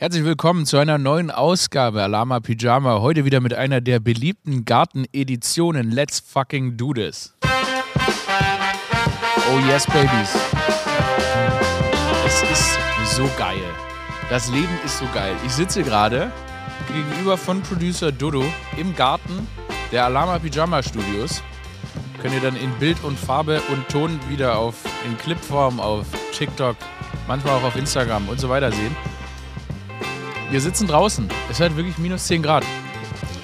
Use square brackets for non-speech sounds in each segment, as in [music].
Herzlich willkommen zu einer neuen Ausgabe Alama Pyjama. Heute wieder mit einer der beliebten Garteneditionen. Let's fucking do this. Oh yes, Babies. Es ist so geil. Das Leben ist so geil. Ich sitze gerade gegenüber von Producer Dodo im Garten der Alama Pyjama Studios. Könnt ihr dann in Bild und Farbe und Ton wieder auf in Clipform auf TikTok, manchmal auch auf Instagram und so weiter sehen. Wir sitzen draußen. Es hat wirklich minus 10 Grad.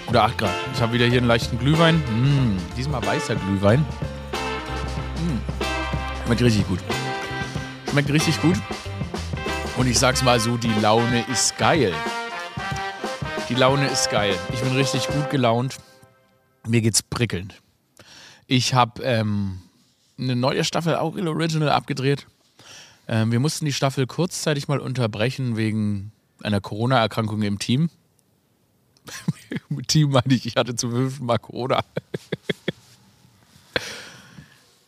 Oder 8 Grad. Ich habe wieder hier einen leichten Glühwein. Mmh, diesmal weißer Glühwein. Mmh. Schmeckt richtig gut. Schmeckt richtig gut. Und ich sag's mal so, die Laune ist geil. Die Laune ist geil. Ich bin richtig gut gelaunt. Mir geht's prickelnd. Ich habe ähm, eine neue Staffel Aurel Original abgedreht. Ähm, wir mussten die Staffel kurzzeitig mal unterbrechen wegen einer Corona-Erkrankung im Team. Mit [laughs] Team meine ich, ich hatte zum fünften Mal Corona.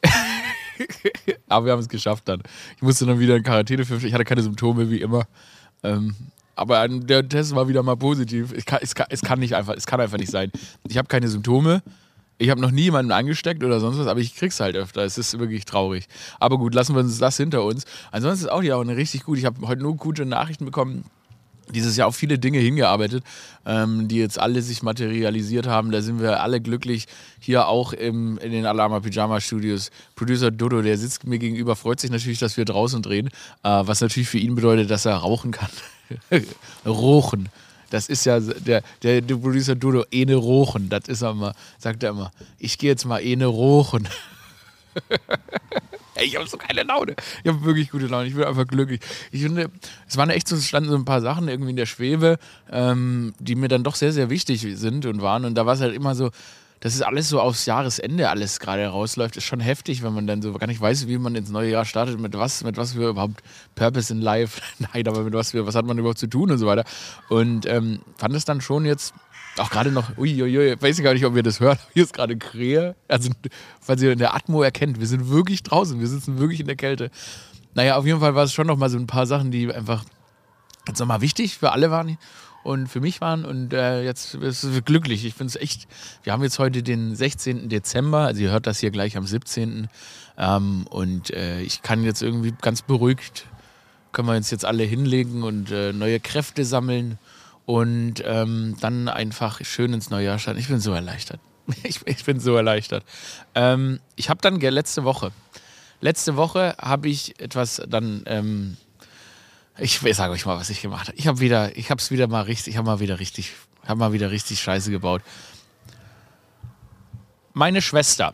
[laughs] Aber wir haben es geschafft dann. Ich musste dann wieder in Quarantäne für. Ich hatte keine Symptome wie immer. Ähm, aber der Test war wieder mal positiv. Es kann, es kann, es kann nicht einfach, es kann einfach nicht sein. Ich habe keine Symptome. Ich habe noch nie jemanden angesteckt oder sonst was, aber ich krieg's halt öfter. Es ist wirklich traurig. Aber gut, lassen wir uns das hinter uns. Ansonsten ist auch die auch eine richtig gut. Ich habe heute nur gute Nachrichten bekommen dieses Jahr auf viele Dinge hingearbeitet, ähm, die jetzt alle sich materialisiert haben. Da sind wir alle glücklich. Hier auch im, in den Alama Pyjama Studios. Producer Dodo, der sitzt mir gegenüber, freut sich natürlich, dass wir draußen drehen, äh, was natürlich für ihn bedeutet, dass er rauchen kann. [laughs] Rochen. Das ist ja der, der, der Producer Dodo, ene Rochen. Das ist er immer, sagt er immer. Ich gehe jetzt mal ene Rochen. [laughs] ich habe so keine Laune. Ich habe wirklich gute Laune. Ich bin einfach glücklich. Ich finde, es waren echt so, standen so ein paar Sachen irgendwie in der Schwebe, ähm, die mir dann doch sehr, sehr wichtig sind und waren. Und da war es halt immer so, dass es alles so aufs Jahresende alles gerade rausläuft, ist schon heftig, wenn man dann so gar nicht weiß, wie man ins neue Jahr startet, mit was, mit was für überhaupt Purpose in Life, [laughs] nein, aber mit was für, was hat man überhaupt zu tun und so weiter. Und ähm, fand es dann schon jetzt auch gerade noch, uiuiui, weiß ich gar nicht, ob ihr das hört. [laughs] Hier ist gerade Krähe. Also, falls ihr in der Atmo erkennt, wir sind wirklich draußen, wir sitzen wirklich in der Kälte. Naja, auf jeden Fall war es schon noch mal so ein paar Sachen, die einfach jetzt nochmal wichtig für alle waren und für mich waren. Und äh, jetzt ist es glücklich. Ich finde es echt. Wir haben jetzt heute den 16. Dezember, also ihr hört das hier gleich am 17. Ähm, und äh, ich kann jetzt irgendwie ganz beruhigt, können wir uns jetzt alle hinlegen und äh, neue Kräfte sammeln und ähm, dann einfach schön ins neue Jahr starten. Ich bin so erleichtert. [laughs] Ich, ich bin so erleichtert. Ähm, ich habe dann letzte Woche, letzte Woche habe ich etwas dann, ähm, ich sage euch mal, was ich gemacht habe. Ich habe wieder, ich habe es wieder mal richtig, ich habe mal wieder richtig, habe mal wieder richtig Scheiße gebaut. Meine Schwester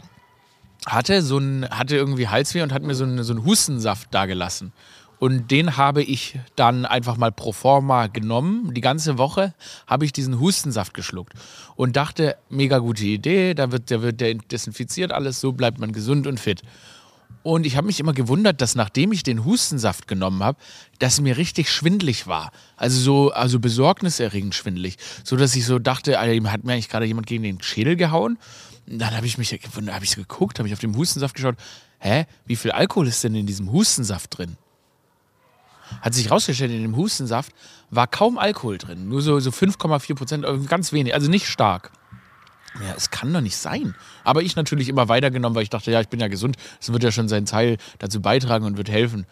hatte so ein, hatte irgendwie Halsweh und hat mir so einen, so einen Hustensaft dagelassen. Und den habe ich dann einfach mal pro forma genommen. Die ganze Woche habe ich diesen Hustensaft geschluckt und dachte, mega gute Idee, da wird, da wird der desinfiziert alles, so bleibt man gesund und fit. Und ich habe mich immer gewundert, dass nachdem ich den Hustensaft genommen habe, dass mir richtig schwindlig war. Also so also besorgniserregend schwindlig. So dass ich so dachte, Alter, hat mir eigentlich gerade jemand gegen den Schädel gehauen. Und dann habe ich mich gewundert, habe ich geguckt, habe ich auf den Hustensaft geschaut. Hä, wie viel Alkohol ist denn in diesem Hustensaft drin? hat sich herausgestellt, in dem Hustensaft war kaum Alkohol drin. Nur so, so 5,4 Prozent, äh, ganz wenig, also nicht stark. Ja, es kann doch nicht sein. Aber ich natürlich immer weitergenommen, weil ich dachte, ja, ich bin ja gesund. Es wird ja schon seinen Teil dazu beitragen und wird helfen.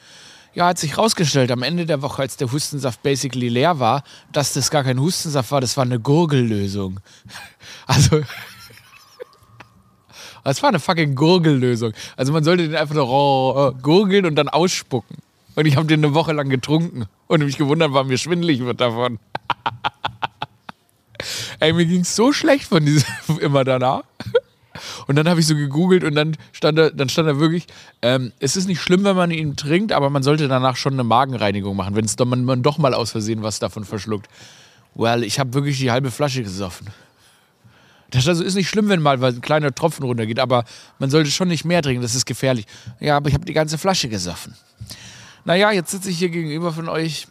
Ja, hat sich herausgestellt am Ende der Woche, als der Hustensaft basically leer war, dass das gar kein Hustensaft war, das war eine Gurgellösung. [laughs] Also. [laughs] Es war eine fucking Gurgellösung. Also man sollte den einfach nur gurgeln und dann ausspucken. Und ich habe den eine Woche lang getrunken und mich gewundert, warum mir schwindelig wird davon. [laughs] Ey, mir ging es so schlecht von diesem [laughs] immer danach. Und dann habe ich so gegoogelt und dann stand da, dann stand da wirklich, ähm, es ist nicht schlimm, wenn man ihn trinkt, aber man sollte danach schon eine Magenreinigung machen, wenn man, man doch mal aus Versehen was davon verschluckt. Well, ich habe wirklich die halbe Flasche gesoffen. Das also ist nicht schlimm, wenn mal ein kleiner Tropfen runtergeht, aber man sollte schon nicht mehr trinken, das ist gefährlich. Ja, aber ich habe die ganze Flasche gesoffen naja, jetzt sitze ich hier gegenüber von euch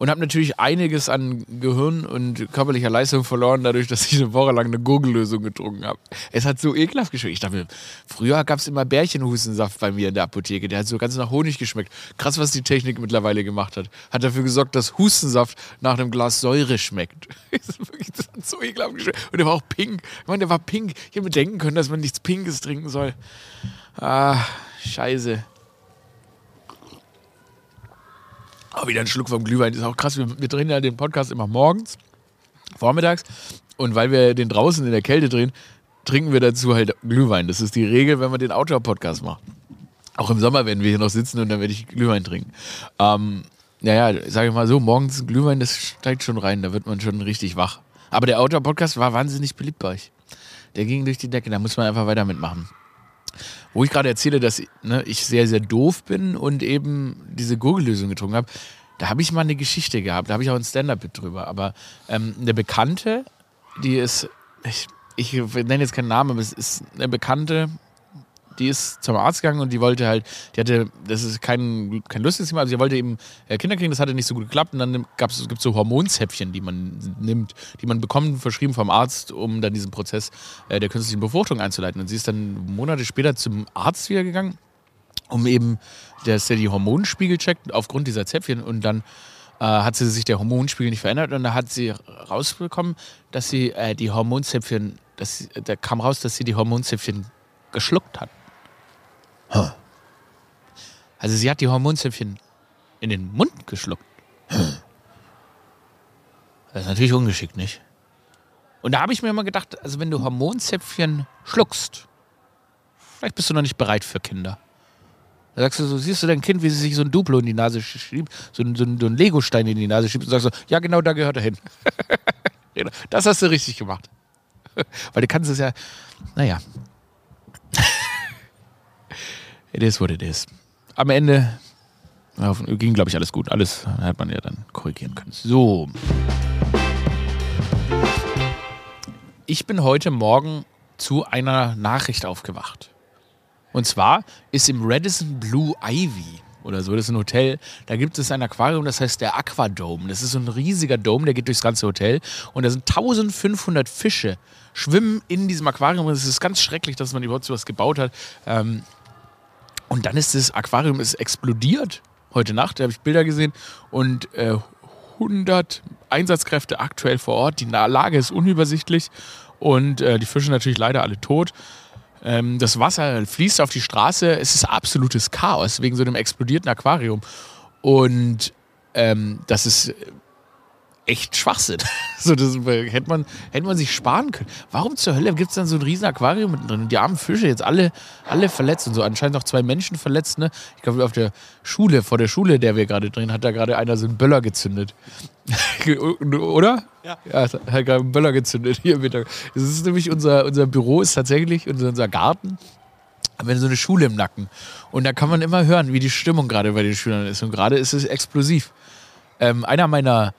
und habe natürlich einiges an Gehirn und körperlicher Leistung verloren, dadurch, dass ich eine Woche lang eine Gurgellösung getrunken habe. Es hat so ekelhaft geschmeckt. Ich dachte, früher gab es immer Bärchenhustensaft bei mir in der Apotheke. Der hat so ganz nach Honig geschmeckt. Krass, was die Technik mittlerweile gemacht hat. Hat dafür gesorgt, dass Hustensaft nach einem Glas Säure schmeckt. [laughs] Das hat so ekelhaft geschmeckt. Und der war auch pink. Ich meine, der war pink. Ich hätte mir denken können, dass man nichts Pinkes trinken soll. Ah, scheiße. Oh, wieder ein Schluck vom Glühwein. Das ist auch krass. Wir, wir drehen ja den Podcast immer morgens, vormittags. Und weil wir den draußen in der Kälte drehen, trinken wir dazu halt Glühwein. Das ist die Regel, wenn man den Outdoor-Podcast macht. Auch im Sommer werden wir hier noch sitzen und dann werde ich Glühwein trinken. Ähm, naja, sage ich mal so, morgens Glühwein, das steigt schon rein. Da wird man schon richtig wach. Aber der Outdoor-Podcast war wahnsinnig beliebt bei euch. Der ging durch die Decke. Da muss man einfach weiter mitmachen. Wo ich gerade erzähle, dass ne, ich sehr, sehr doof bin und eben diese Gurgellösung getrunken habe, da habe ich mal eine Geschichte gehabt. Da habe ich auch ein Stand-Up-Bit drüber. Aber ähm, eine Bekannte, die ist, ich, ich nenne jetzt keinen Namen, aber es ist eine Bekannte, die ist zum Arzt gegangen und die wollte halt, die hatte, das ist kein, kein lustiges Thema, also sie wollte eben äh, Kinder kriegen, das hatte nicht so gut geklappt und dann gibt es so Hormonzäpfchen, die man nimmt, die man bekommt, verschrieben vom Arzt, um dann diesen Prozess äh, der künstlichen Befruchtung einzuleiten. Und sie ist dann Monate später zum Arzt wieder gegangen, um eben, dass der die Hormonspiegel checkt aufgrund dieser Zäpfchen und dann äh, hat sie sich der Hormonspiegel nicht verändert und da hat sie rausbekommen, dass sie äh, die Hormonzäpfchen, dass, da kam raus, dass sie die Hormonzäpfchen geschluckt hat. Also sie hat die Hormonzäpfchen in den Mund geschluckt. Das ist natürlich ungeschickt, nicht? Und da habe ich mir immer gedacht, also wenn du Hormonzäpfchen schluckst, vielleicht bist du noch nicht bereit für Kinder. Da sagst du so, siehst du dein Kind, wie sie sich so ein Duplo in die Nase schiebt, so ein, so ein, so ein Legostein in die Nase schiebt und sagst so, ja genau, da gehört er hin. [laughs] das hast du richtig gemacht. [laughs] Weil du kannst es ja, naja, it is what it is. Am Ende ging, glaube ich, alles gut. Alles hat man ja dann korrigieren können. So. Ich bin heute Morgen zu einer Nachricht aufgewacht. Und zwar ist im Radisson Blue Ivy oder so, das ist ein Hotel, da gibt es ein Aquarium, das heißt der Aquadome. Das ist so ein riesiger Dome, der geht durchs ganze Hotel und da sind 1500 Fische schwimmen in diesem Aquarium es ist ganz schrecklich, dass man überhaupt sowas gebaut hat. Ähm, und dann ist das Aquarium ist explodiert heute Nacht. Da habe ich Bilder gesehen und äh, 100 Einsatzkräfte aktuell vor Ort. Die Lage ist unübersichtlich und äh, die Fische natürlich leider alle tot. Ähm, das Wasser fließt auf die Straße. Es ist absolutes Chaos wegen so einem explodierten Aquarium. Und ähm, das ist echt Schwachsinn. [laughs] so, das hätte man, hätte man sich sparen können. Warum zur Hölle gibt es dann so ein riesen Aquarium mit drin? Die armen Fische jetzt alle, alle verletzt und so. Anscheinend auch zwei Menschen verletzt, ne? Ich glaube, auf der Schule, vor der Schule, der wir gerade drehen, hat da gerade einer so einen Böller gezündet. [laughs] Oder? Ja. Ja, hat gerade einen Böller gezündet hier im Mittag. Das ist nämlich unser, unser Büro, ist tatsächlich unser, unser Garten haben so eine Schule im Nacken. Und da kann man immer hören, wie die Stimmung gerade bei den Schülern ist. Und gerade ist es explosiv. Ähm, einer meiner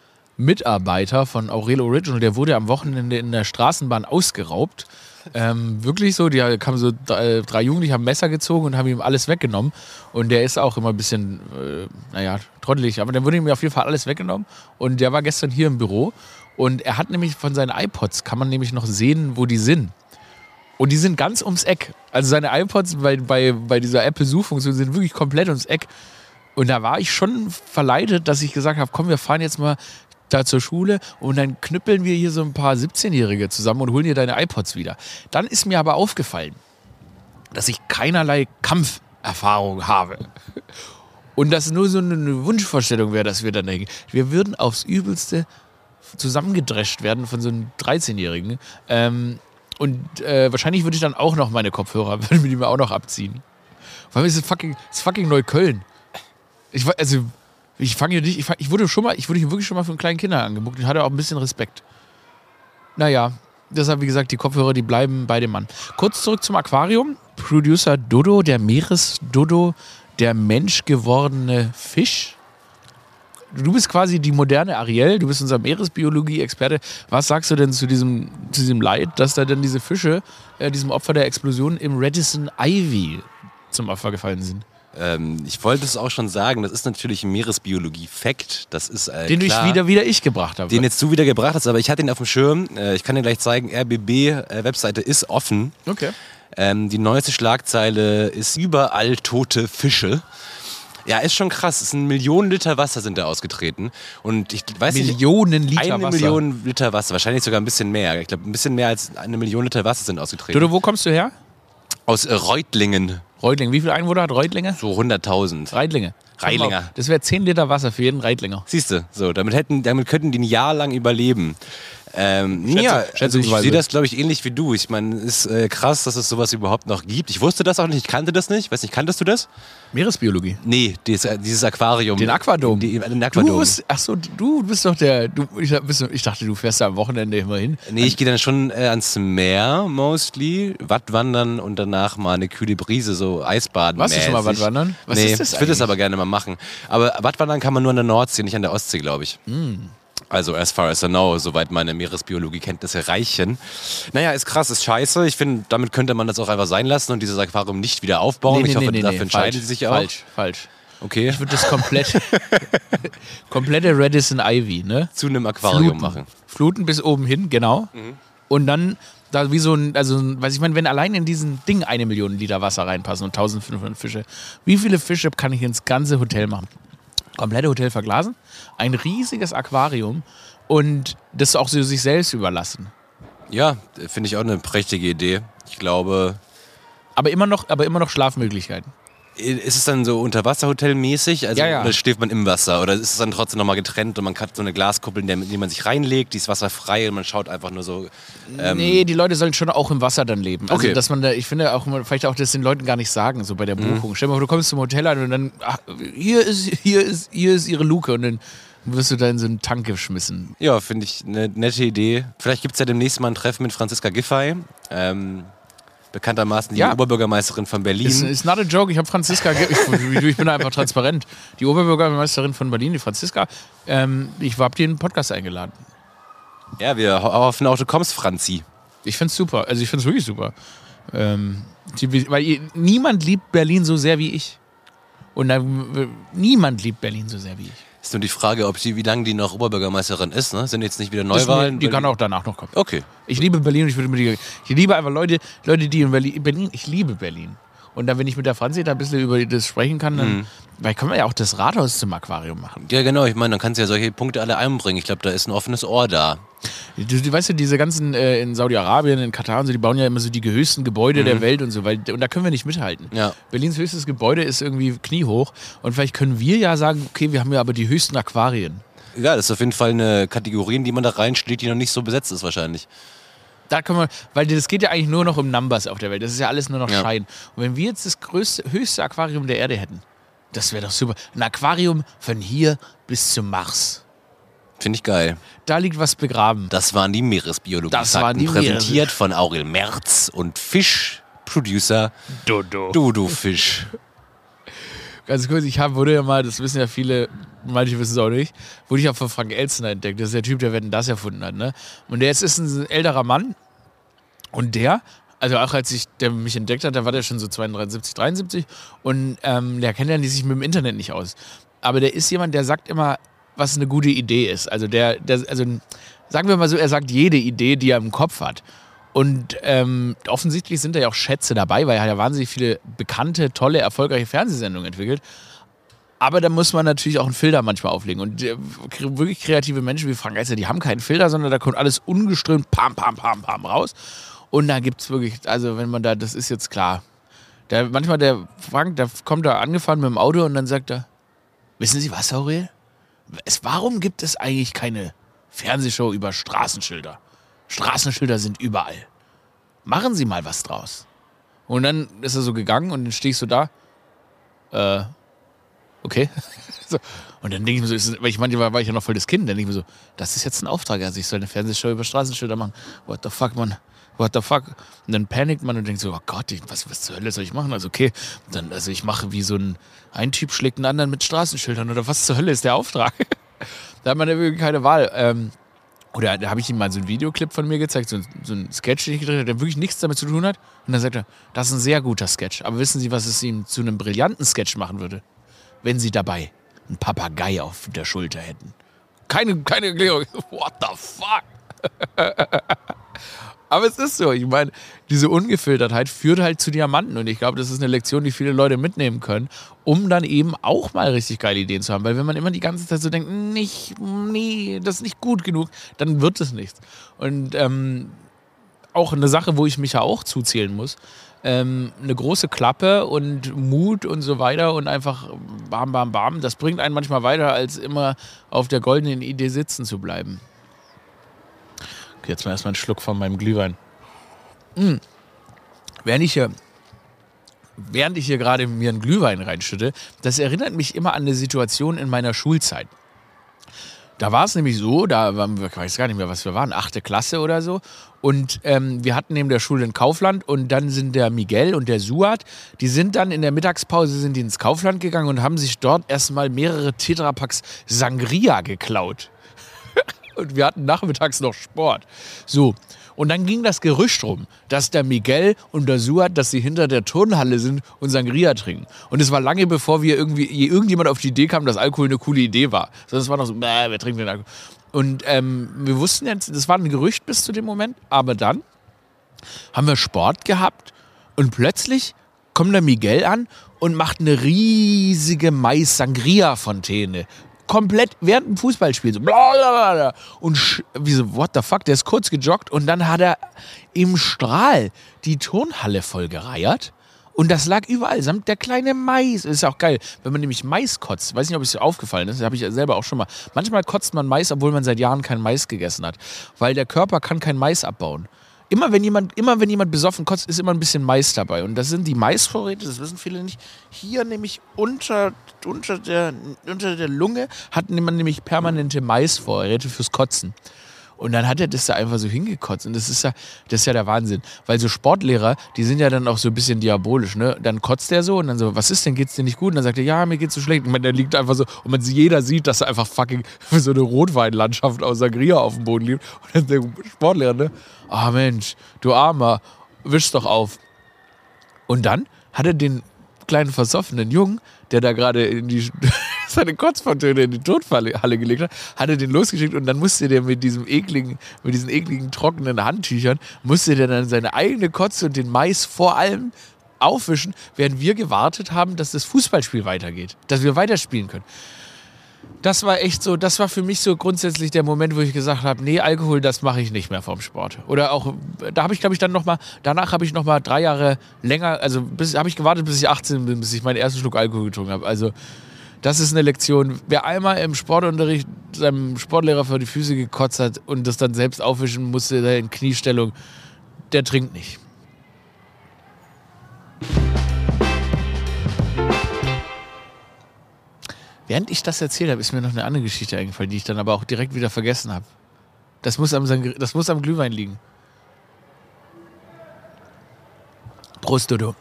Mitarbeiter von Aurel Original, der wurde am Wochenende in der Straßenbahn ausgeraubt. Ähm, wirklich so, die kamen so drei, drei Jugendliche, haben Messer gezogen und haben ihm alles weggenommen. Und der ist auch immer ein bisschen, äh, naja, trottelig. Aber dann wurde ihm auf jeden Fall alles weggenommen. Und der war gestern hier im Büro. Und er hat nämlich von seinen iPods, kann man nämlich noch sehen, wo die sind. Und die sind ganz ums Eck. Also seine iPods bei, bei, bei dieser Apple-Suchfunktion sind wirklich komplett ums Eck. Und da war ich schon verleitet, dass ich gesagt habe, komm, wir fahren jetzt mal da zur Schule und dann knüppeln wir hier so ein paar 17-Jährige zusammen und holen dir deine iPods wieder. Dann ist mir aber aufgefallen, dass ich keinerlei Kampferfahrung habe. Und das nur so eine Wunschvorstellung wäre, dass wir dann denken, wir würden aufs Übelste zusammengedrescht werden von so einem 13-Jährigen. Ähm, und äh, wahrscheinlich würde ich dann auch noch meine Kopfhörer, [laughs] würden wir die mir auch noch abziehen. Weil es ist fucking, fucking Neukölln. Ich, also, ich fange hier nicht, ich, fang, ich, wurde schon mal, ich wurde hier wirklich schon mal von kleinen Kindern angemuckt und hatte auch ein bisschen Respekt. Naja, deshalb, wie gesagt, die Kopfhörer, die bleiben bei dem Mann. Kurz zurück zum Aquarium. Producer Dodo, der Meeresdodo, der menschgewordene Fisch. Du bist quasi die moderne Ariel, du bist unser Meeresbiologie-Experte. Was sagst du denn zu diesem, zu diesem Leid, dass da denn diese Fische, äh, diesem Opfer der Explosion im Radisson Ivy zum Opfer gefallen sind? Ähm, ich wollte es auch schon sagen, das ist natürlich ein Meeresbiologie-Fact. Das ist äh, Den klar, ich wieder, wieder ich gebracht habe. den jetzt du wieder gebracht hast, aber ich hatte ihn auf dem Schirm. Äh, ich kann dir gleich zeigen, RBB-Webseite ist offen. okay. Ähm, die neueste Schlagzeile ist überall tote Fische. Ja, ist schon krass. Es sind Millionen Liter Wasser sind da ausgetreten. Und ich weiß nicht, Millionen Liter eine Wasser. Million Liter Wasser, wahrscheinlich sogar ein bisschen mehr. Ich glaube, ein bisschen mehr als eine Million Liter Wasser sind ausgetreten. Dodo, wo kommst du her? Aus äh, Reutlingen, Reutling. Wie viele Einwohner hat Reutlinge? so 100.000. Reitlinge. Reitlinger. Das wäre 10 Liter Wasser für jeden Reitlinger. Siehst du, so, damit, hätten, damit könnten die ein Jahr lang überleben. Ähm, Schätze- ja, also ich sehe das, glaube ich, ähnlich wie du. Ich meine, es ist äh, krass, dass es sowas überhaupt noch gibt. Ich wusste das auch nicht, ich kannte das nicht. Weiß nicht, kanntest du das? Meeresbiologie. Nee, dieses, äh, dieses Aquarium. Den Aquadom. Den Du Aquadom. bist, ach so, du bist doch der. Du, ich, bist, ich dachte, du fährst da am Wochenende immer hin. Nee, ich gehe dann schon äh, ans Meer, mostly, Wattwandern und danach mal eine kühle Brise, so Eisbaden. Warst du schon mal. Wattwandern? Was nee, ist das ich würde das aber gerne mal machen. Aber Wattwandern kann man nur an der Nordsee, nicht an der Ostsee, glaube ich. Hm. Also as far as I know, soweit meine Meeresbiologie-Kenntnisse reichen. Naja, ist krass, ist scheiße. Ich finde, damit könnte man das auch einfach sein lassen und dieses Aquarium nicht wieder aufbauen. ich hoffe, dafür entscheiden falsch, sie sich auch. Falsch, falsch. Okay, Ich würde das komplett, [laughs] komplette Radisson Ivy, ne? zu einem Aquarium machen. Fluten bis oben hin, genau. Und dann da wie so ein, also, was ich meine, wenn allein in diesen Ding eine Million Liter Wasser reinpassen und 1500 Fische, wie viele Fische kann ich ins ganze Hotel machen? Komplette Hotel verglasen, ein riesiges Aquarium und das auch so sich selbst überlassen. Ja, finde ich auch eine prächtige Idee. Ich glaube, Aber immer noch, aber immer noch Schlafmöglichkeiten. Ist es dann so Unterwasserhotel-mäßig? Also, Ja, ja. Oder schläft man im Wasser? Oder ist es dann trotzdem nochmal getrennt und man hat so eine Glaskuppel, in der, in die man sich reinlegt, die ist wasserfrei und man schaut einfach nur so. Ähm, nee, die Leute sollen schon auch im Wasser dann leben. Also, Okay. dass man da, ich finde auch, vielleicht auch das den Leuten gar nicht sagen, so bei der Buchung. Stell dir mal vor, du kommst zum Hotel an und dann, ach, hier ist, hier ist, hier ist ihre Luke und dann wirst du da in so einen Tank geschmissen. Ja, finde ich eine nette Idee. Vielleicht gibt es ja demnächst mal ein Treffen mit Franziska Giffey. Ähm, bekanntermaßen die Ja. Oberbürgermeisterin von Berlin. Ist, ist not a joke. Ich habe Franziska, ich, ich bin da einfach transparent. Die Oberbürgermeisterin von Berlin, die Franziska, ähm, ich habe die in den Podcast eingeladen. ja, wir ho- hoffen auch, du kommst, Franzi. Ich finde es super. Also ich finde es wirklich super. Ähm, die, weil ihr- niemand liebt Berlin so sehr wie ich. Und da, niemand liebt Berlin so sehr wie ich. Ist nur die Frage, ob sie, wie lange die noch Oberbürgermeisterin ist. Ne? Sind jetzt nicht wieder Das ist Neuwahlen? mir- Die kann auch danach noch kommen. Okay. Ich liebe Berlin und ich würde mit die, ich liebe einfach Leute, Leute, die in Berlin, Berlin, ich liebe Berlin. Und dann, wenn ich mit der Franzi da ein bisschen über das sprechen kann, dann, weil können wir ja auch das Rathaus zum Aquarium machen. Ja, genau. Ich meine, dann kannst du ja solche Punkte alle einbringen. Ich glaube, da ist ein offenes Ohr da. Du, du weißt ja, diese ganzen äh, in Saudi-Arabien, in Katar und so, die bauen ja immer so die höchsten Gebäude der Welt und so, weil, und da können wir nicht mithalten. Ja. Berlins höchstes Gebäude ist irgendwie kniehoch und vielleicht können wir ja sagen, okay, wir haben ja aber die höchsten Aquarien. Ja, das ist auf jeden Fall eine Kategorie, in die man da reinschlägt, die noch nicht so besetzt ist wahrscheinlich. Da können wir, weil das geht ja eigentlich nur noch um Numbers auf der Welt. Das ist ja alles nur noch Ja. Schein. Und wenn wir jetzt das größte, höchste Aquarium der Erde hätten, das wäre doch super. Ein Aquarium von hier bis zum Mars. Finde ich geil. Da liegt was begraben. Das waren die Meeresbiologie. Das waren die Präsentiert von Aurel Merz und Fischproducer Dodo. Dodo Fisch. Ganz kurz, ich hab, wurde ja mal, das wissen ja viele, manche wissen es auch nicht, wurde ich auch von Frank Elstner entdeckt. Das ist der Typ, der Wetten das erfunden hat. Ne? Und der jetzt ist ein älterer Mann und der, also auch als ich, der mich entdeckt hat, da war der schon so 72, 73 und ähm, der kennt ja sich mit dem Internet nicht aus. Aber der ist jemand, der sagt immer, was eine gute Idee ist. Also der, der also sagen wir mal so, er sagt jede Idee, die er im Kopf hat. Und ähm, offensichtlich sind da ja auch Schätze dabei, weil er hat ja wahnsinnig viele bekannte, tolle, erfolgreiche Fernsehsendungen entwickelt. Aber da muss man natürlich auch einen Filter manchmal auflegen. Und äh, wirklich kreative Menschen wie Frank Eiser, die haben keinen Filter, sondern da kommt alles ungeströmt, pam, pam, pam, pam raus. Und da gibt es wirklich, also wenn man da, das ist jetzt klar. Der, manchmal der Frank, der kommt da angefahren mit dem Auto und dann sagt er, wissen Sie was, Aurel? Es, warum gibt es eigentlich keine Fernsehshow über Straßenschilder? Straßenschilder sind überall. Machen Sie mal was draus. Und dann ist er so gegangen und dann stehe ich so da. Äh, okay. [laughs] so. Und dann denke ich mir so, ist, weil ich manchmal war ich ja noch voll das Kind, dann denke ich mir so, das ist jetzt ein Auftrag. Also ich soll eine Fernsehshow über Straßenschilder machen. What the fuck, man? What the fuck? Und dann panikt man und denkt so, oh Gott, ich, was, was zur Hölle soll ich machen? Also okay, dann, also ich mache wie so ein, ein Typ schlägt einen anderen mit Straßenschildern oder was zur Hölle ist der Auftrag? [laughs] da hat man wirklich keine Wahl. Ähm, Oder da habe ich ihm mal so einen Videoclip von mir gezeigt, so, so einen Sketch, den ich gedreht habe, der wirklich nichts damit zu tun hat. Und dann sagt er, das ist ein sehr guter Sketch. Aber wissen Sie, was es ihm zu einem brillanten Sketch machen würde? Wenn Sie dabei einen Papagei auf der Schulter hätten. Keine, keine Erklärung. [laughs] What the fuck? [laughs] Aber es ist so. Ich meine, diese Ungefiltertheit führt halt zu Diamanten. Und ich glaube, das ist eine Lektion, die viele Leute mitnehmen können, um dann eben auch mal richtig geile Ideen zu haben. Weil wenn man immer die ganze Zeit so denkt, nicht, nee, das ist nicht gut genug, dann wird es nichts. Und ähm, auch eine Sache, wo ich mich ja auch zuzählen muss. Ähm, eine große Klappe und Mut und so weiter und einfach bam, bam, bam. Das bringt einen manchmal weiter, als immer auf der goldenen Idee sitzen zu bleiben. Okay, jetzt mal erstmal einen Schluck von meinem Glühwein. Mm. Während ich hier, während ich hier gerade mir einen Glühwein reinschütte, das erinnert mich immer an eine Situation in meiner Schulzeit. Da war es nämlich so, da waren wir, ich weiß gar nicht mehr, was wir waren, achte Klasse oder so. Und ähm, wir hatten neben der Schule ein Kaufland und dann sind der Miguel und der Suat, die sind dann in der Mittagspause sind die ins Kaufland gegangen und haben sich dort erstmal mehrere Tetrapacks Sangria geklaut. [laughs] und wir hatten nachmittags noch Sport. So. Und dann ging das Gerücht rum, dass der Miguel und der Suat, dass sie hinter der Turnhalle sind und Sangria trinken. Und es war lange bevor wir irgendwie, irgendjemand auf die Idee kam, dass Alkohol eine coole Idee war. Sondern war noch so, bäh, wer trinkt den Alkohol? Und ähm, wir wussten jetzt, das war ein Gerücht bis zu dem Moment, aber dann haben wir Sport gehabt und plötzlich kommt der Miguel an und macht eine riesige Mais-Sangria-Fontäne komplett während dem Fußballspiel so blablabla. und wie so, what the fuck, der ist kurz gejoggt und dann hat er im Strahl die Turnhalle vollgereiert. Und das lag überall, samt der kleine Mais. Ist ja auch geil, wenn man nämlich Mais kotzt. Weiß nicht, ob es dir aufgefallen ist. Habe ich selber auch schon mal. Manchmal kotzt man Mais, obwohl man seit Jahren kein Mais gegessen hat. Weil der Körper kann kein Mais abbauen immer wenn jemand, immer wenn jemand besoffen kotzt, ist immer ein bisschen Mais dabei. Und das sind die Maisvorräte, das wissen viele nicht. Hier nämlich unter, unter, der, unter der Lunge hat man nämlich permanente Maisvorräte fürs Kotzen. Und dann hat er das da einfach so hingekotzt. Und das ist ja, das ist ja der Wahnsinn. Weil so Sportlehrer, die sind ja dann auch so ein bisschen diabolisch, ne? Dann kotzt er so und dann so, was ist denn, geht's dir nicht gut? Und dann sagt er, ja, mir geht's so schlecht. Und man, liegt einfach so, und man, jeder sieht, dass er einfach fucking [laughs] so eine Rotweinlandschaft aus Sangria auf dem Boden liegt. Und dann der Sportlehrer, ne? Ah oh Mensch, du Armer, wisch doch auf. Und dann hat er den kleinen versoffenen Jungen, der da gerade seine Kotzfontäne in die [laughs] Todfalle gelegt hat, hat er den losgeschickt und dann musste der mit diesem ekligen, mit diesen ekligen trockenen Handtüchern, musste der dann seine eigene Kotze und den Mais vor allem aufwischen, während wir gewartet haben, dass das Fußballspiel weitergeht, dass wir weiterspielen können das war echt so, das war für mich so grundsätzlich der Moment, wo ich gesagt habe, nee, Alkohol, das mache ich nicht mehr vom Sport. Oder auch, da habe ich, glaube ich, dann nochmal, danach habe ich nochmal drei Jahre länger, also habe ich gewartet, bis ich 18 bin, bis ich meinen ersten Schluck Alkohol getrunken habe. Also das ist eine Lektion. Wer einmal im Sportunterricht seinem Sportlehrer vor die Füße gekotzt hat und das dann selbst aufwischen musste in Kniestellung, der trinkt nicht. Während ich das erzählt habe, ist mir noch eine andere Geschichte eingefallen, die ich dann aber auch direkt wieder vergessen habe. Das muss am, das muss am Glühwein liegen. Prost, Dodo.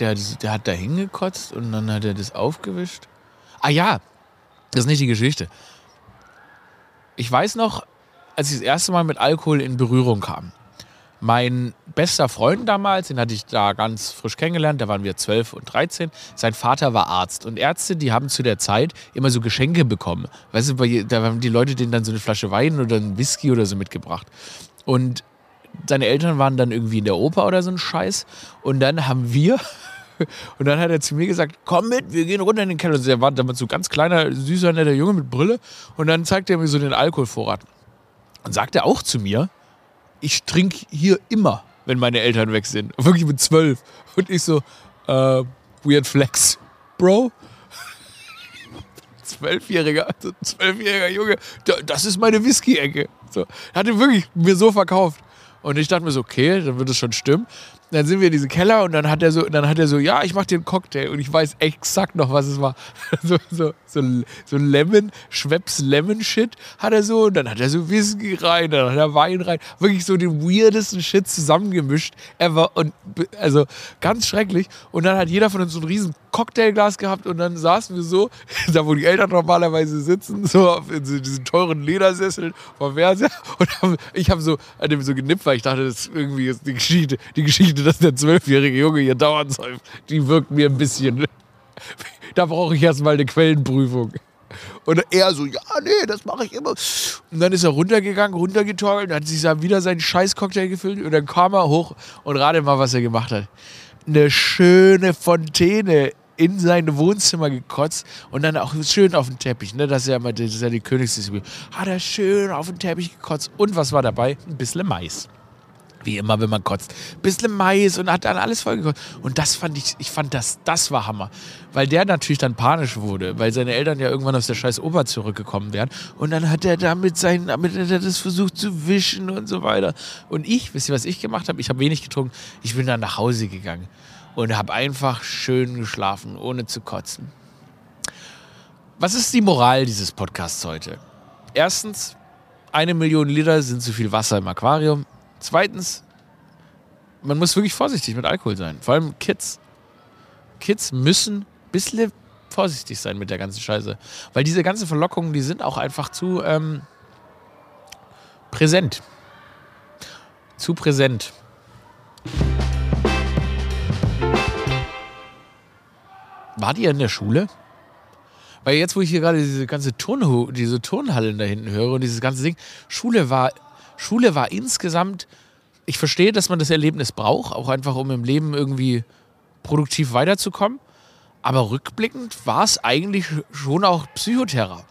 Der, der hat da hingekotzt und dann hat er das aufgewischt. Ah ja, das ist nicht die Geschichte. Ich weiß noch, als ich das erste Mal mit Alkohol in Berührung kam. Mein bester Freund damals, den hatte ich da ganz frisch kennengelernt, da waren wir 12 und 13. Sein Vater war Arzt. Und Ärzte, die haben zu der Zeit immer so Geschenke bekommen. Weißt du, da haben die Leute denen dann so eine Flasche Wein oder einen Whisky oder so mitgebracht. Und seine Eltern waren dann irgendwie in der Oper oder so ein Scheiß. Und dann haben wir, [laughs] und dann hat er zu mir gesagt, komm mit, wir gehen runter in den Keller. Und er war damals so ganz kleiner, süßer, netter Junge mit Brille. Und dann zeigt er mir so den Alkoholvorrat. Und sagt er auch zu mir, ich trinke hier immer, wenn meine Eltern weg sind. Wirklich mit zwölf. Und ich so, äh, weird flex, Bro. [laughs] Zwölfjähriger, also zwölfjähriger Junge, das ist meine Whisky-Ecke. So, hat er wirklich mir so verkauft. Und ich dachte mir so, okay, dann wird es schon stimmen dann sind wir in diesem Keller und dann hat er so, dann hat er so, ja, ich mach dir einen Cocktail. Und ich weiß exakt noch, was es war. [laughs] so, so, so, so Lemon, Schweppes Lemon Shit hat er so. Und dann hat er so Whisky rein, dann hat er Wein rein, wirklich so den weirdesten Shit zusammengemischt ever. Und also ganz schrecklich. Und dann hat jeder von uns so einen riesen Cocktailglas gehabt und dann saßen wir so, [laughs] da wo die Eltern normalerweise sitzen, so auf in so diesen teuren Ledersesseln vom Fernseher. [laughs] Und hab, ich habe so an dem so genippt, weil ich dachte, das ist irgendwie ist die Geschichte, die Geschichte, dass der zwölfjährige Junge hier dauernd säuft, die wirkt mir ein bisschen. [laughs] Da brauche ich erstmal eine Quellenprüfung. Und er so, ja, nee, das mache ich immer. Und dann ist er runtergegangen, runtergetorkelt, hat sich wieder seinen scheiß Cocktail gefüllt und dann kam er hoch und rate mal, was er gemacht hat. Eine schöne Fontäne in sein Wohnzimmer gekotzt und dann auch schön auf den Teppich. Ne? Das ist ja immer das ist ja die Königsdisziplin. Hat er schön auf den Teppich gekotzt. Und was war dabei? Ein bisschen Mais. Wie immer, wenn man kotzt. Bisschen Mais und hat dann alles vollgekotzt. Und das fand ich, ich fand das, das war Hammer. Weil der natürlich dann panisch wurde, weil seine Eltern ja irgendwann aus der scheiß Oper zurückgekommen wären. Und dann hat er damit sein, damit hat er das versucht zu wischen und so weiter. Und ich, wisst ihr, was ich gemacht habe? Ich habe wenig getrunken. Ich bin dann nach Hause gegangen und habe einfach schön geschlafen, ohne zu kotzen. Was ist die Moral dieses Podcasts heute? Erstens, eine Million Liter sind zu viel Wasser im Aquarium. Zweitens, man muss wirklich vorsichtig mit Alkohol sein. Vor allem Kids. Kids müssen ein bisschen vorsichtig sein mit der ganzen Scheiße. Weil diese ganzen Verlockungen, die sind auch einfach zu ähm, präsent. Zu präsent. Wart ihr in der Schule? Weil jetzt, wo ich hier gerade diese ganze diese Turnhallen da hinten höre und dieses ganze Ding, Schule war, Schule war insgesamt, ich verstehe, dass man das Erlebnis braucht, auch einfach um im Leben irgendwie produktiv weiterzukommen. Aber rückblickend war es eigentlich schon auch Psychoterror.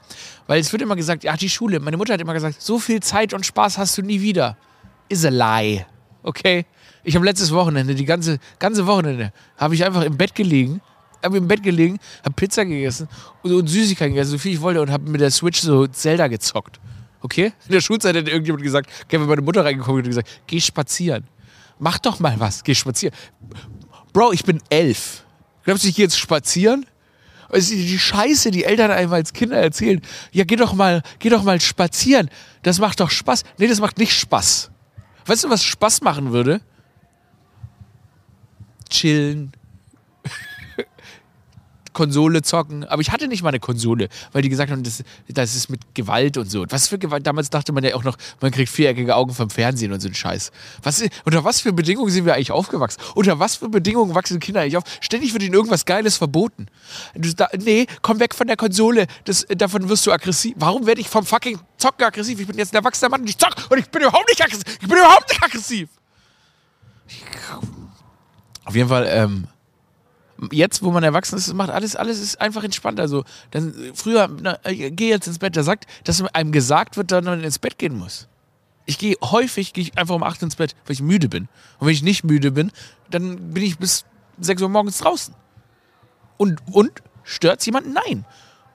Weil es wird immer gesagt, ja, die Schule, meine Mutter hat immer gesagt, so viel Zeit und Spaß hast du nie wieder. Is a lie. Okay? Ich habe letztes Wochenende, die ganze, ganze Wochenende, habe ich einfach im Bett gelegen habe im Bett gelegen, habe Pizza gegessen und, und Süßigkeiten gegessen, so viel ich wollte und habe mit der Switch so Zelda gezockt. Okay? In der Schulzeit hat irgendjemand gesagt, okay, wenn meine Mutter reingekommen und gesagt, geh spazieren. Mach doch mal was, geh spazieren. Bro, ich bin elf. Glaubst du, ich gehe jetzt spazieren? Also die Scheiße, die Eltern einem als Kinder erzählen, ja, geh doch mal, geh doch mal spazieren. Das macht doch Spaß. Nee, das macht nicht Spaß. Weißt du, was Spaß machen würde? Chillen, Konsole zocken. Aber ich hatte nicht mal eine Konsole, weil die gesagt haben, das, das ist mit Gewalt und so. Was für Gewalt? Damals dachte man ja auch noch, man kriegt viereckige Augen vom Fernsehen und so ein Scheiß. Was, unter was für Bedingungen sind wir eigentlich aufgewachsen? Unter was für Bedingungen wachsen Kinder eigentlich auf? Ständig wird ihnen irgendwas Geiles verboten. Du, da, nee, komm weg von der Konsole. Das, davon wirst du aggressiv. Warum werde ich vom fucking Zocken aggressiv? Ich bin jetzt ein erwachsener Mann und ich zock und ich bin überhaupt nicht aggressiv. Ich bin überhaupt nicht aggressiv. Auf jeden Fall, ähm, jetzt, wo man erwachsen ist, macht alles, alles ist einfach entspannt. Also, dann, früher, na, geh jetzt ins Bett, da sagt, dass einem gesagt wird, dass man ins Bett gehen muss. Ich gehe häufig, gehe ich einfach um 8 ins Bett, weil ich müde bin. Und wenn ich nicht müde bin, dann bin ich bis 6 Uhr morgens draußen. Und, und stört es jemanden? Nein.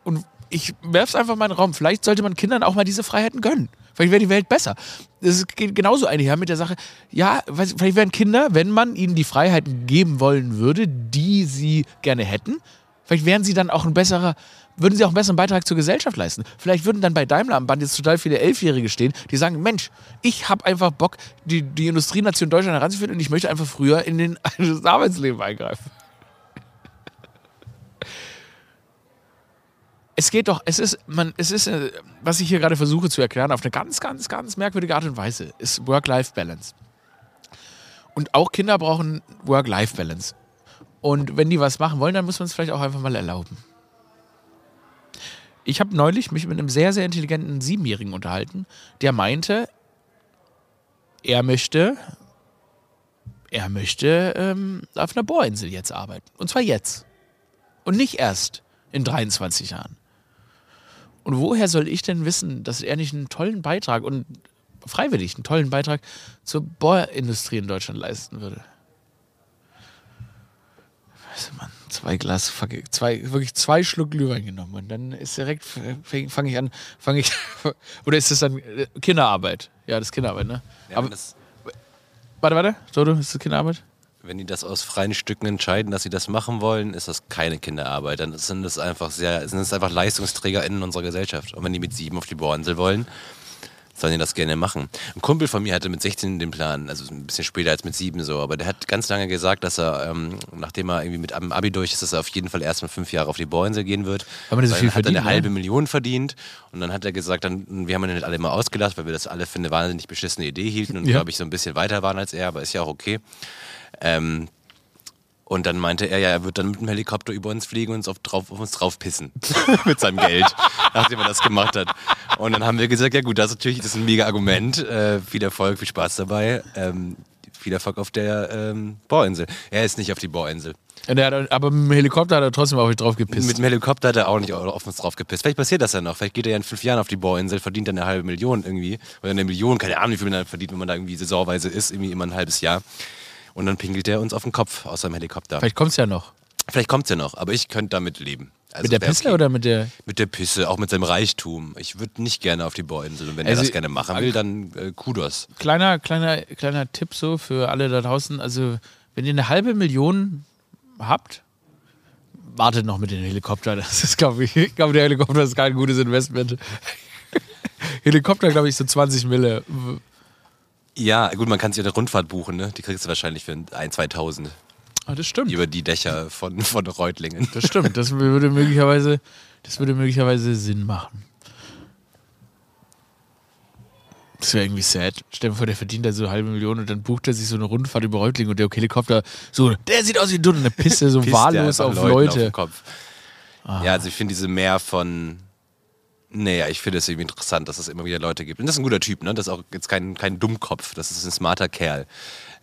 Und ich werfe es einfach mal in den Raum. Vielleicht sollte man Kindern auch mal diese Freiheiten gönnen. Vielleicht wäre die Welt besser. Das geht genauso einher mit der Sache. Ja, vielleicht wären Kinder, wenn man ihnen die Freiheiten geben wollen würde, die sie gerne hätten, vielleicht wären sie dann auch ein besserer, würden sie auch einen besseren Beitrag zur Gesellschaft leisten. Vielleicht würden dann bei Daimler am Band jetzt total viele Elfjährige stehen, die sagen, Mensch, ich habe einfach Bock, die, die Industrienation Deutschland heranzuführen und ich möchte einfach früher in den, [laughs] das Arbeitsleben eingreifen. Es geht doch, es ist, man, es ist, äh, was ich hier gerade versuche zu erklären, auf eine ganz, ganz, ganz merkwürdige Art und Weise, ist Work-Life-Balance. Und auch Kinder brauchen Work-Life-Balance. Und wenn die was machen wollen, dann muss man es vielleicht auch einfach mal erlauben. Ich habe neulich mich mit einem sehr, sehr intelligenten Siebenjährigen unterhalten, der meinte, er möchte, er möchte ähm, auf einer Bohrinsel jetzt arbeiten. Und zwar jetzt. Und nicht erst in 23 Jahren. Und woher soll ich denn wissen, dass er nicht einen tollen Beitrag und freiwillig einen tollen Beitrag zur Bohrindustrie in Deutschland leisten würde? Weißt du, Mann, zwei Glas, zwei, wirklich zwei Schluck Glühwein genommen und dann ist direkt, fange ich an, fange ich, [laughs] oder ist das dann äh, Kinderarbeit? Ja, das ist Kinderarbeit, ne? Ja, Aber, warte, warte, Dodo, ist das Kinderarbeit? Wenn die das aus freien Stücken entscheiden, dass sie das machen wollen, ist das keine Kinderarbeit. Dann sind es einfach sehr, sind es einfach LeistungsträgerInnen unserer Gesellschaft. Und wenn die mit sieben auf die Bohrinsel wollen, sollen die das gerne machen. Ein Kumpel von mir hatte mit 16 den Plan, also ein bisschen später als mit 7 so, aber der hat ganz lange gesagt, dass er, ähm, nachdem er irgendwie mit Abi durch ist, dass er auf jeden Fall erstmal fünf Jahre auf die Bohrinsel gehen wird. Aber das so viel hat verdient, er eine halbe ne? Million verdient und dann hat er gesagt, dann, wir haben ihn nicht alle mal ausgelacht, weil wir das alle für eine wahnsinnig beschissene Idee hielten und ja. glaube ich so ein bisschen weiter waren als er, aber ist ja auch okay. Ähm, und dann meinte er, ja, er wird dann mit dem Helikopter über uns fliegen und uns auf, drauf, auf uns drauf pissen. [laughs] mit seinem Geld, [laughs] nachdem er das gemacht hat. Und dann haben wir gesagt, ja gut, das ist natürlich das ist ein mega Argument. Äh, viel Erfolg, viel Spaß dabei. Ähm, viel Erfolg auf der ähm, Bohrinsel. Er ist nicht auf die Bohrinsel. Hat, aber mit dem Helikopter hat er trotzdem auf euch drauf gepisst. Mit dem Helikopter hat er auch nicht auf uns drauf gepisst. Vielleicht passiert das ja noch. Vielleicht geht er ja in fünf Jahren auf die Bohrinsel, verdient dann eine halbe Million irgendwie. Oder eine Million, keine Ahnung, wie viel man da verdient, wenn man da irgendwie saisonweise ist, irgendwie immer ein halbes Jahr. Und dann pinkelt er uns auf den Kopf aus seinem Helikopter. Vielleicht kommt es ja noch. Vielleicht kommt es ja noch, aber ich könnte damit leben. Also mit der Pisse okay. oder mit der? Mit der Pisse, auch mit seinem Reichtum. Ich würde nicht gerne auf die Bohrinsel. Und wenn also, er das gerne machen will, dann äh, Kudos. Kleiner, kleiner, kleiner Tipp so für alle da draußen. Also, wenn ihr eine halbe Million habt, wartet noch mit dem Helikopter. Das ist, glaube ich, ich glaube, der Helikopter ist kein gutes Investment. [laughs] Helikopter, glaube ich, so 20 Mille. Ja, gut, man kann sich eine Rundfahrt buchen, ne? Die kriegst du wahrscheinlich für 1, 2000. Ah, das stimmt. Über die Dächer von, von Reutlingen. Das stimmt. Das würde möglicherweise, das würde möglicherweise Sinn machen. Das wäre irgendwie sad. Stell dir vor, der verdient da so eine halbe Million und dann bucht er sich so eine Rundfahrt über Reutlingen und der Helikopter so, der sieht aus wie du und eine Pisse so [laughs] wahllos auf Leute. Auf Kopf. Ah. Ja, also ich finde diese Mehr von naja, ich finde es irgendwie interessant, dass es immer wieder Leute gibt. Und das ist ein guter Typ, ne? Das ist auch jetzt kein, kein Dummkopf, das ist ein smarter Kerl.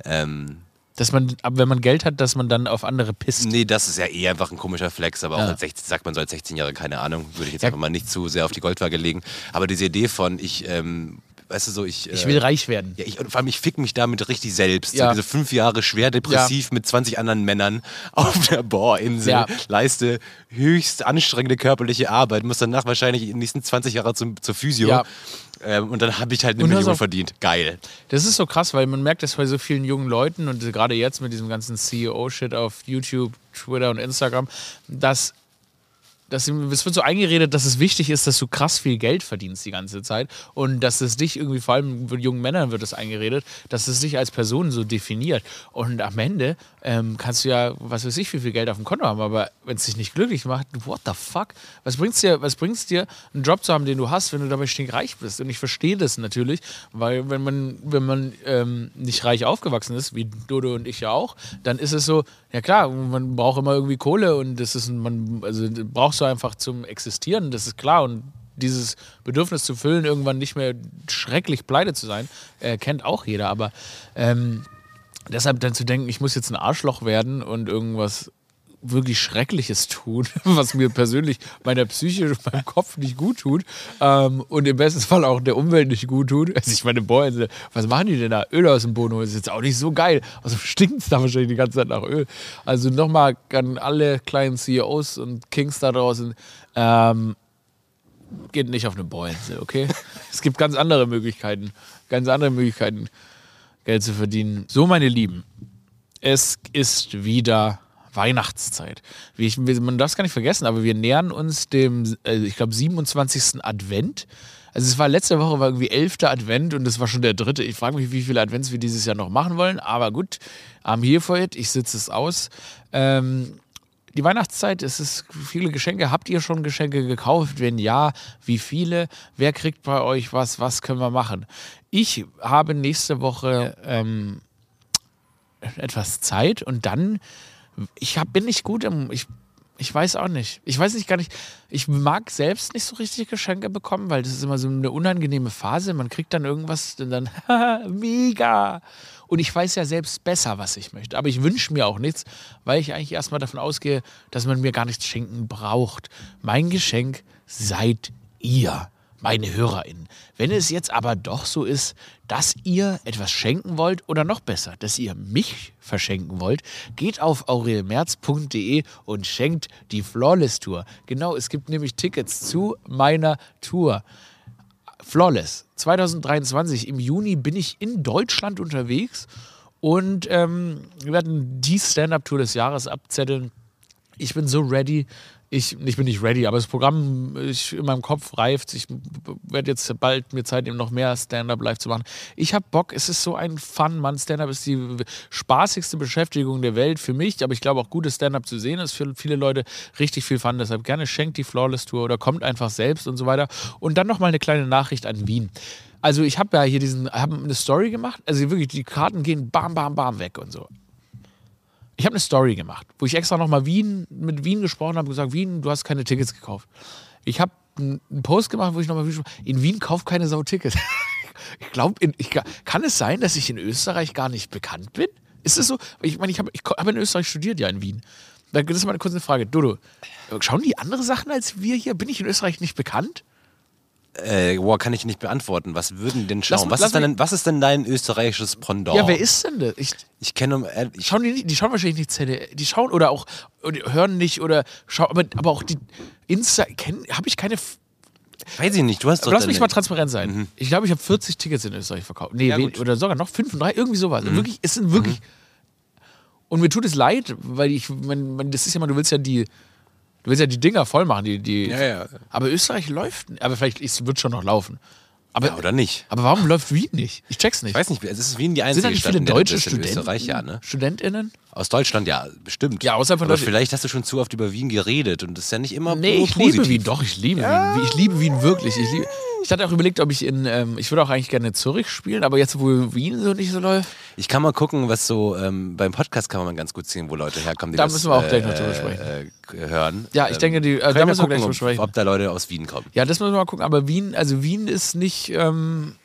Ähm, dass man, aber wenn man Geld hat, dass man dann auf andere pisst. Nee, das ist ja eh einfach ein komischer Flex, aber auch als 16, sagt man so als 16 Jahre, keine Ahnung, würde ich jetzt ja. einfach mal nicht zu sehr auf die Goldwaage legen. Aber diese Idee von, ich ähm, weißt du so, ich. Ich will äh, reich werden. Ja, ich, vor allem, ich fick mich damit richtig selbst. Ja. So diese fünf Jahre schwer depressiv ja. mit 20 anderen Männern auf der Bohrinsel, ja. leiste höchst anstrengende körperliche Arbeit, muss danach wahrscheinlich in den nächsten 20 Jahren zum, zur Physio. Ja. Ähm, und dann habe ich halt eine und Million verdient. Geil. Das ist so krass, weil man merkt das bei so vielen jungen Leuten und gerade jetzt mit diesem ganzen CEO-Shit auf YouTube, Twitter und Instagram, dass das, es wird so eingeredet, dass es wichtig ist, dass du krass viel Geld verdienst die ganze Zeit und dass es dich irgendwie, vor allem mit jungen Männern wird es eingeredet, dass es dich als Person so definiert. Und am Ende ähm, kannst du ja, was weiß ich, wie viel Geld auf dem Konto haben, aber wenn es dich nicht glücklich macht, what the fuck? Was bringt's dir, was bringt's dir, einen Job zu haben, den du hast, wenn du dabei stinkreich bist? Und ich verstehe das natürlich, weil wenn man, wenn man ähm, nicht reich aufgewachsen ist, wie Dodo und ich ja auch, dann ist es so, ja klar, man braucht immer irgendwie Kohle und das ist, man, also brauchst du einfach zum Existieren, das ist klar und dieses Bedürfnis zu füllen, irgendwann nicht mehr schrecklich pleite zu sein, äh, kennt auch jeder. Aber ähm, deshalb dann zu denken, ich muss jetzt ein Arschloch werden und irgendwas wirklich Schreckliches tun, [laughs] was mir persönlich meiner Psyche und meinem Kopf nicht gut tut ähm, und im besten Fall auch der Umwelt nicht gut tut. [laughs] Also ich meine, boah, also, was machen die denn da? Öl aus dem Boden holen ist jetzt auch nicht so geil. Also [laughs] stinkt es da wahrscheinlich die ganze Zeit nach Öl. Also nochmal an alle kleinen CEOs und Kings da draußen, ähm, geht nicht auf eine Bohrinsel, okay? es gibt ganz andere Möglichkeiten, ganz andere Möglichkeiten, Geld zu verdienen. So, meine Lieben, es ist wieder Weihnachtszeit. Ich, man darf es gar nicht vergessen, aber wir nähern uns dem, äh, ich glaube, 27. Advent. Also es war letzte Woche war irgendwie 11. Advent und es war schon der dritte. Ich frage mich, wie viele Advents wir dieses Jahr noch machen wollen. Aber gut, I'm here for it. Ich sitze es aus. Ähm, die Weihnachtszeit, es ist viele Geschenke. Habt ihr schon Geschenke gekauft? Wenn ja, wie viele? Wer kriegt bei euch was? Was können wir machen? Ich habe nächste Woche ähm, etwas Zeit und dann ich hab, bin nicht gut im. Ich, ich weiß auch nicht. Ich weiß nicht gar nicht. Ich mag selbst nicht so richtig Geschenke bekommen, weil das ist immer so eine unangenehme Phase. Man kriegt dann irgendwas und dann, [laughs] mega. Und ich weiß ja selbst besser, was ich möchte. Aber ich wünsche mir auch nichts, weil ich eigentlich erstmal davon ausgehe, dass man mir gar nichts schenken braucht. Mein Geschenk seid ihr meine HörerInnen. Wenn es jetzt aber doch so ist, dass ihr etwas schenken wollt oder noch besser, dass ihr mich verschenken wollt, geht auf aurelmerz.de und schenkt die Flawless Tour. Genau, es gibt nämlich Tickets zu meiner Tour. Flawless 2023 im Juni bin ich in Deutschland unterwegs und ähm, wir werden die Stand-Up-Tour des Jahres abzetteln. Ich bin so ready. Ich, ich bin nicht ready, aber das Programm ich, in meinem Kopf reift. Ich werde jetzt bald mir Zeit nehmen, noch mehr Stand-up live zu machen. Ich habe Bock, es ist so ein Fun, Mann. Stand-up ist die spaßigste Beschäftigung der Welt für mich, aber ich glaube auch gutes Stand-up zu sehen ist für viele Leute richtig viel Fun. Deshalb gerne schenkt die Flawless Tour oder kommt einfach selbst und so weiter. Und dann noch mal eine kleine Nachricht an Wien. Also ich habe ja hier diesen, habe eine Story gemacht. Also wirklich, die Karten gehen bam, bam, bam weg und so. Ich habe eine Story gemacht, wo ich extra nochmal Wien, mit Wien gesprochen habe und gesagt, Wien, du hast keine Tickets gekauft. Ich habe einen Post gemacht, wo ich nochmal in Wien kauft keine Sau Tickets. [laughs] ich glaube, kann es sein, dass ich in Österreich gar nicht bekannt bin? Ist es so? Ich meine, ich habe hab in Österreich studiert, ja, in Wien. Das ist mal eine kurze Frage. Dodo, schauen die andere Sachen als wir hier? Bin ich in Österreich nicht bekannt? Äh, boah, kann ich nicht beantworten. Was würden denn schauen? Lass, was, lass ist denn, was ist denn dein österreichisches Pendant? Ja, wer ist denn das? Ich, ich kenne. Äh, schauen die, nicht, die schauen wahrscheinlich nicht ZDF. Die schauen oder auch oder hören nicht oder schauen, aber, aber auch die Insta. Habe ich keine. Weiß ich nicht, du hast doch. Lass mich mal transparent sein. Mhm. Ich glaube, ich habe 40 Tickets in Österreich verkauft. Nee, ja, oder sogar noch 35, irgendwie sowas. Mhm. Wirklich, es sind wirklich. Mhm. Und mir tut es leid, weil ich, mein, mein, das ist ja mal, du willst ja die, Du willst ja die Dinger voll machen, die, die. Ja, ja. Aber Österreich läuft. Aber vielleicht es wird schon noch laufen. Aber, ja, oder nicht? Aber warum läuft Wien nicht? Ich check's nicht. Ich weiß nicht, es ist Wien die einzige Sind da nicht Stadt viele deutsche Studenten, Österreich, ja, ne? StudentInnen? Aus Deutschland, ja, bestimmt. Ja, außer von Aber vielleicht hast du schon zu oft über Wien geredet und das ist ja nicht immer Nee, ich positiv. liebe Wien, doch, ich liebe ja. Wien. Ich liebe Wien wirklich. Ich liebe, ich hatte auch überlegt, ob ich in, ähm, ich würde auch eigentlich gerne Zürich spielen, aber jetzt, wo Wien so nicht so läuft. Ich kann mal gucken, was so, ähm, beim Podcast kann man ganz gut sehen, wo Leute herkommen, die da das müssen wir auch gleich noch äh, drüber sprechen. Äh, hören. Ja, ich denke, die, äh, da müssen wir gleich drüber sprechen. Ob da Leute aus Wien kommen. Ja, das müssen wir mal gucken, aber Wien, also Wien ist nicht, ähm,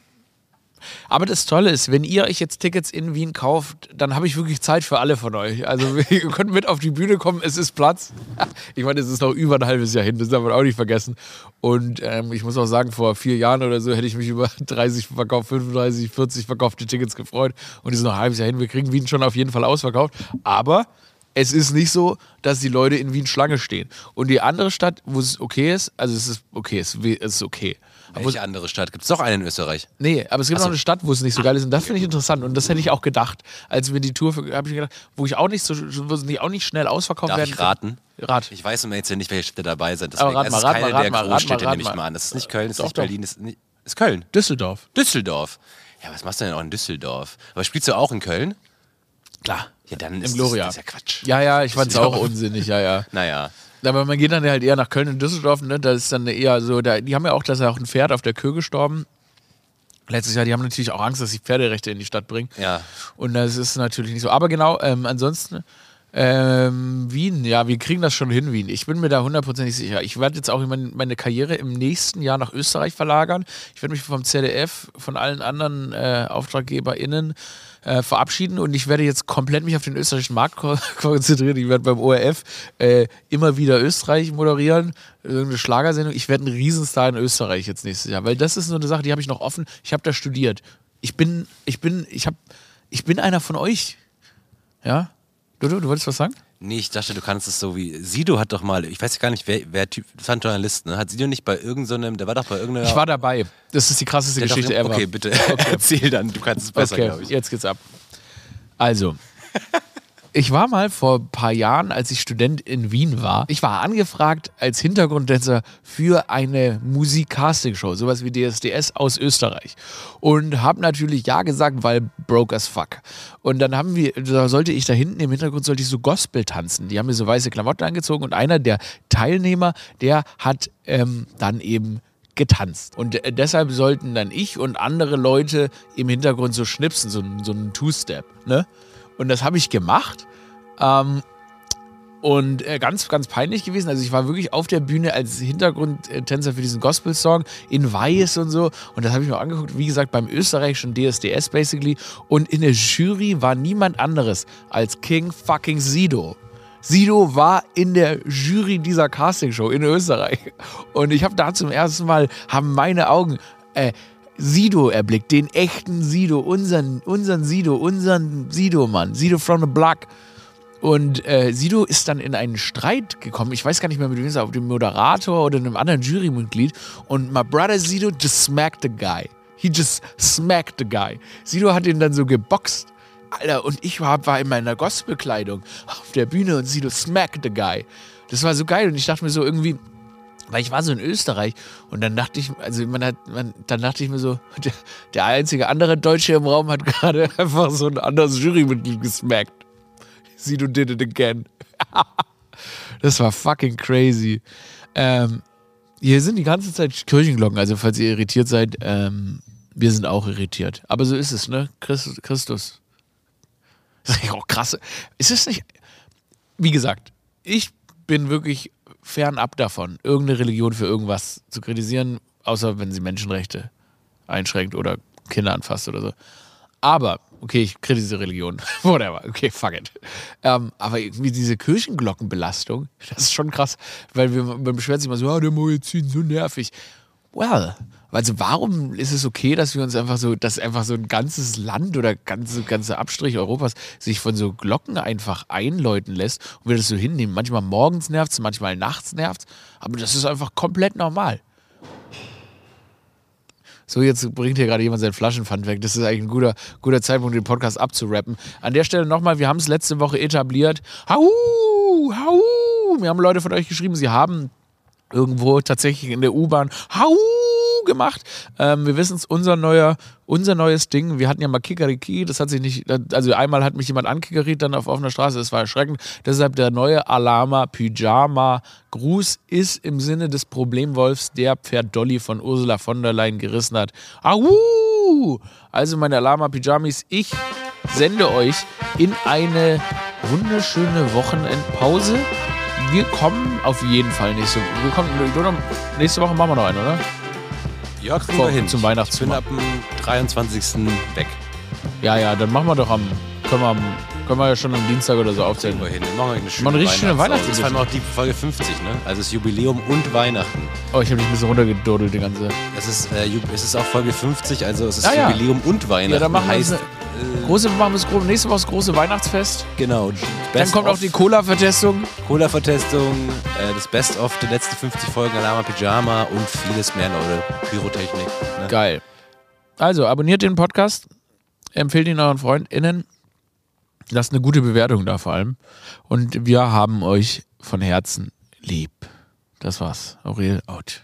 aber das Tolle ist, wenn ihr euch jetzt Tickets in Wien kauft, dann habe ich wirklich Zeit für alle von euch. Also [laughs] ihr könnt mit auf die Bühne kommen, es ist Platz. [laughs] Ich meine, es ist noch über ein halbes Jahr hin, das darf man auch nicht vergessen. Und ähm, ich muss auch sagen, vor vier Jahren oder so hätte ich mich [laughs] über 30 verkauft, 35, 40 verkaufte Tickets gefreut. Und es ist noch ein halbes Jahr hin. Wir kriegen Wien schon auf jeden Fall ausverkauft. Aber es ist nicht so, dass die Leute in Wien Schlange stehen. Und die andere Stadt, wo es okay ist, also es ist okay, es ist okay. Welche andere Stadt? Gibt es doch eine in Österreich? Nee, aber es gibt so. noch eine Stadt, wo es nicht so geil ist. Und das finde ich interessant. Und das hätte ich auch gedacht, als wir die Tour, habe ich gedacht, wo ich auch nicht so, wo sie auch nicht schnell ausverkauft Darf werden. Ich raten? Rat. Ich weiß immer jetzt ja nicht, welche Städte dabei sind. Deswegen, aber rat mal, rat mal, rat mal, rat mal, nehme ich mal an. Das ist nicht Köln, das ist nicht Berlin, das ist, nicht, ist Köln. Düsseldorf. Düsseldorf. Ja, was machst du denn auch in Düsseldorf? Aber spielst du auch in Köln? Klar. Ja, dann Im ist Gloria. Das, das ist ja Quatsch. Ja, ja, ich fand es auch [laughs] unsinnig, ja, ja. Naja. Aber man geht dann halt eher nach Köln und Düsseldorf, ne? Da ist dann eher so, da, die haben ja auch, dass ja auch ein Pferd auf der Kür gestorben. Letztes Jahr, die haben natürlich auch Angst, dass sie Pferderechte in die Stadt bringen. Ja. Und das ist natürlich nicht so. Aber genau, ähm, ansonsten, ähm, Wien, ja, wir kriegen das schon hin, Wien. Ich bin mir da hundertprozentig sicher. Ich werde jetzt auch meine, Karriere im nächsten Jahr nach Österreich verlagern. Ich werde mich vom ZDF, von allen anderen äh, AuftraggeberInnen äh, verabschieden und ich werde jetzt komplett mich auf den österreichischen Markt ko [laughs] konzentrieren. Ich werde beim ORF äh, immer wieder Österreich moderieren, irgendeine Schlagersendung. Ich werde ein Riesenstar in Österreich jetzt nächstes Jahr, weil das ist so eine Sache, die habe ich noch offen. Ich habe da studiert. Ich bin, ich bin, ich habe, ich bin einer von euch. Ja? Du, du, wolltest was sagen? Nee, ich dachte, du kannst es so wie. Sido hat doch mal, ich weiß gar nicht, wer, wer Typ, das war ein Journalist, ne? Hat Sido nicht bei irgendeinem, der war doch bei irgendeiner. Ich war dabei. Das ist die krasseste Geschichte doch, ever. Okay, bitte okay. [laughs] erzähl dann, du kannst es besser, okay, glaube ich. Jetzt geht's ab. Also, [laughs] ich war mal vor ein paar Jahren, als ich Student in Wien war, ich war angefragt als Hintergrundtänzer für eine Musik-Casting-Show, sowas wie DSDS aus Österreich. Und habe natürlich ja gesagt, weil broke as fuck. Und dann haben wir, da sollte ich da hinten im Hintergrund, sollte ich so Gospel tanzen. Die haben mir so weiße Klamotten angezogen und einer der Teilnehmer, der hat ähm, dann eben getanzt. Und äh, deshalb sollten dann ich und andere Leute im Hintergrund so schnipsen, so, so einen Two-Step. Ne? Und das habe ich gemacht. Ähm, und äh, ganz, ganz peinlich gewesen. Also ich war wirklich auf der Bühne als Hintergrundtänzer für diesen Gospel-Song in Weiß und so. Und das habe ich mir angeguckt, wie gesagt, beim österreichischen DSDS basically. Und in der Jury war niemand anderes als King fucking Sido. Sido war in der Jury dieser Castingshow in Österreich. Und ich habe da zum ersten Mal, haben meine Augen äh, Sido erblickt, den echten Sido, unseren, unseren Sido, unseren Sido-Mann, Sido from the Block. Und äh, Sido ist dann in einen Streit gekommen. Ich weiß gar nicht mehr mit wem, ob dem Moderator oder einem anderen Jurymitglied. Und my brother Sido just smacked the guy. He just smacked the guy. Sido hat ihn dann so geboxt. Alter, und ich war, war in meiner Gospelkleidung auf der Bühne und Sido smacked the guy. Das war so geil und ich dachte mir so irgendwie, weil ich war so in Österreich und dann dachte ich, also man hat, man, dann dachte ich mir so, der, einzige andere Deutsche im Raum hat gerade [laughs] einfach so ein anderes Jurymitglied gesmackt. See, du did it again. [laughs] das war fucking crazy. Ähm, hier sind die ganze Zeit Kirchenglocken, also falls ihr irritiert seid, ähm, wir sind auch irritiert. Aber so ist es, ne? Christus. Christus. Das ist auch krass. Ist es nicht. Wie gesagt, ich bin wirklich fernab davon, irgendeine Religion für irgendwas zu kritisieren, außer wenn sie Menschenrechte einschränkt oder Kinder anfasst oder so. Aber, okay, ich kritisiere Religion. [laughs] Whatever. Okay, fuck it. Ähm, aber irgendwie diese Kirchenglockenbelastung, das ist schon krass, weil wir, man beschwert sich immer so, ah, der Muezzin, so nervig. Well, also warum ist es okay, dass wir uns einfach so, dass einfach so ein ganzes Land oder ganze, ganze Abstrich Europas sich von so Glocken einfach einläuten lässt und wir das so hinnehmen? Manchmal morgens nervt es, manchmal nachts nervt es, aber das ist einfach komplett normal. So, jetzt bringt hier gerade jemand sein Flaschenpfand weg. Das ist eigentlich ein guter, guter Zeitpunkt, den Podcast abzurappen. An der Stelle nochmal, wir haben es letzte Woche etabliert. Hau, hau. Wir haben Leute von euch geschrieben, sie haben irgendwo tatsächlich in der U-Bahn Hau gemacht. Ähm, wir wissen es, unser neuer, unser neues Ding. Wir hatten ja mal Kikariki, das hat sich nicht, also einmal hat mich jemand ankickeriert, dann auf offener Straße, das war erschreckend. Deshalb der neue Alama Pyjama Gruß ist im Sinne des Problemwolfs, der Pferd Dolly von Ursula von der Leyen gerissen hat. Au! Also meine Alama Pyjamis, ich sende euch in eine wunderschöne Wochenendpause wir kommen auf jeden Fall nächste wir kommen, nächste Woche machen wir noch einen, oder? Ja, kriegen Vor, wir hin. Zum Weihnachtsfilm. Ich bin ab dem 23. weg. Ja, ja, dann machen wir doch am, können wir, am, können wir ja schon am Dienstag oder so aufzählen. Wir hin. Dann machen wir eine schöne Machen richtig schöne Weihnachten. Das ist vor allem auch die Folge 50, ne? Also das Jubiläum und Weihnachten. Oh, ich habe dich ein bisschen runtergedodelt, die ganze. Es ist, äh, es ist auch Folge 50, also es ist ah, Jubiläum ja. und Weihnachten. Ja, dann machen heißt, wir Große, machen wir das, nächste Woche das große Weihnachtsfest. Genau. Dann kommt auch die Cola-Vertestung. Cola-Vertestung, äh, das Best-of der letzten 50 Folgen Alama Pyjama und vieles mehr, Leute. Pyrotechnik. Ne? Geil. Also, abonniert den Podcast, empfehlt ihn euren FreundInnen. Lasst eine gute Bewertung da vor allem. Und wir haben euch von Herzen lieb. Das war's. Aurel out.